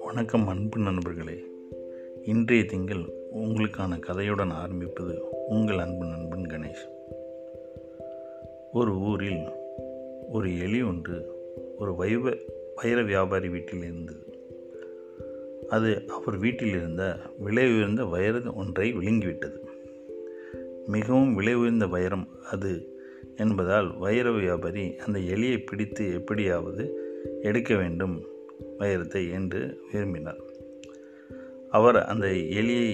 வணக்கம் அன்பு நண்பர்களே. இன்றைய திங்கள் உங்களுக்கான கதையுடன் ஆரம்பிப்பது உங்கள் அன்பு நண்பன் கணேஷ். ஒரு ஊரில் ஒரு எலி ஒன்று ஒரு வைவ வைர வியாபாரி வீட்டில் இருந்தது. அது அவர் வீட்டில் இருந்த விலை உயர்ந்த வைர ஒன்றை விழுங்கிவிட்டது. மிகவும் விலை உயர்ந்த வைரம் அது என்பதால் வைர வியாபாரி அந்த எலியை பிடித்து எப்படியாவது எடுக்க வேண்டும் வைரத்தை என்று விரும்பினார். அவர் அந்த எலியை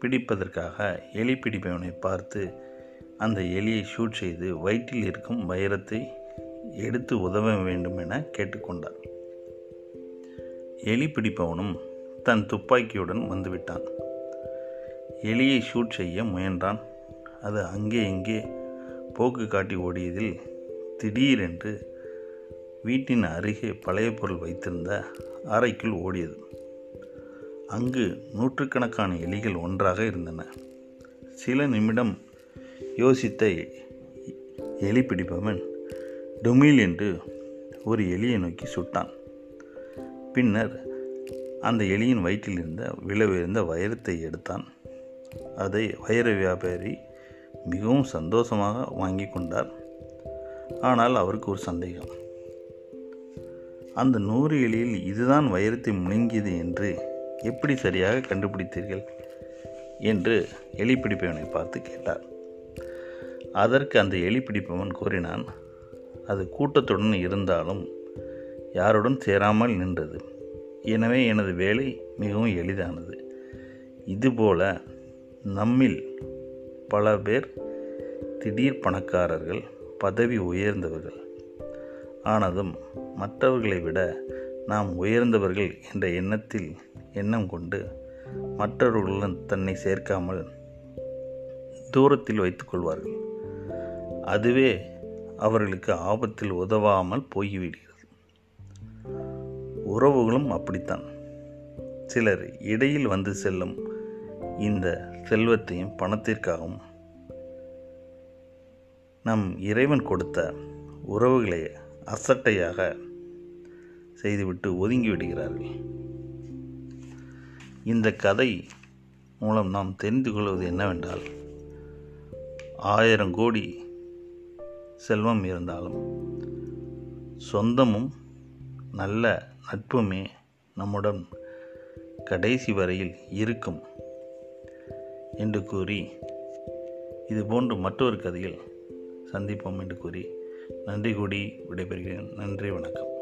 பிடிப்பதற்காக எலி பிடிப்பவனை பார்த்து அந்த எலியை ஷூட் செய்து வயிற்றில் இருக்கும் வைரத்தை எடுத்து உதவ வேண்டும் என கேட்டுக்கொண்டார். எலி பிடிப்பவனும் தன் துப்பாக்கியுடன் வந்துவிட்டான். எலியை ஷூட் செய்ய முயன்றான். அது அங்கே இங்கே போக்கு காட்டி ஓடியதில் திடீரென்று வீட்டின் அருகே பழைய பொருள் வைத்திருந்த அறைக்குள் ஓடியது. அங்கு நூற்றுக்கணக்கான எலிகள் ஒன்றாக இருந்தன. சில நிமிடம் யோசித்த எலி பிடிப்பவன் டொமில் என்று ஒரு எலியை நோக்கி சுட்டான். பின்னர் அந்த எலியின் வயிற்றில் இருந்த விலை வைரத்தை எடுத்தான். அதை வைர வியாபாரி மிகவும் சந்தோஷமாக வாங்கி கொண்டார். ஆனால் அவருக்கு ஒரு சந்தேகம். அந்த நூறு எலியில் இதுதான் வைரத்தை முழுங்கியது என்று எப்படி சரியாக கண்டுபிடித்தீர்கள்? என்று எலி பிடிப்பவனை பார்த்து கேட்டார். அதற்கு அந்த எலி பிடிப்பவன் கூறினான் அது கூட்டத்துடன் இருந்தாலும் யாருடன் சேராமல் நின்றது. எனவே எனது வேலை மிகவும் எளிதானது. இதுபோல நம்மில் பல பேர் திடீர் பணக்காரர்கள் பதவி உயர்ந்தவர்கள். ஆனதும் மற்றவர்களை விட நாம் உயர்ந்தவர்கள் என்ற எண்ணத்தில் எண்ணம் கொண்டு மற்றவர்களுடன் தன்னை சேர்க்காமல் தூரத்தில் வைத்துக்கொள்வார்கள் அதுவே அவர்களுக்கு ஆபத்தில் உதவாமல் போய்விடுகிறது. உறவுகளும் அப்படித்தான். சிலர் இடையில் வந்து செல்லும் இந்த செல்வத்தையும் பணத்திற்காகவும் நம் இறைவன் கொடுத்த உறவுகளை அசட்டையாக செய்துவிட்டு ஒதுங்கி விடுகிறார்கள் இந்த கதை மூலம் நாம் தெரிந்து கொள்வது என்னவென்றால் ஆயிரம் கோடி செல்வம் இருந்தாலும் சொந்தமும் நல்ல நட்புமே நம்முடன் கடைசி வரையில் இருக்கும். என்று கூறி இது போன்று மற்றொரு கதையில் சந்திப்போம் என்று கூறி நன்றி கூடி விடைபெறுகிறேன். நன்றி வணக்கம்.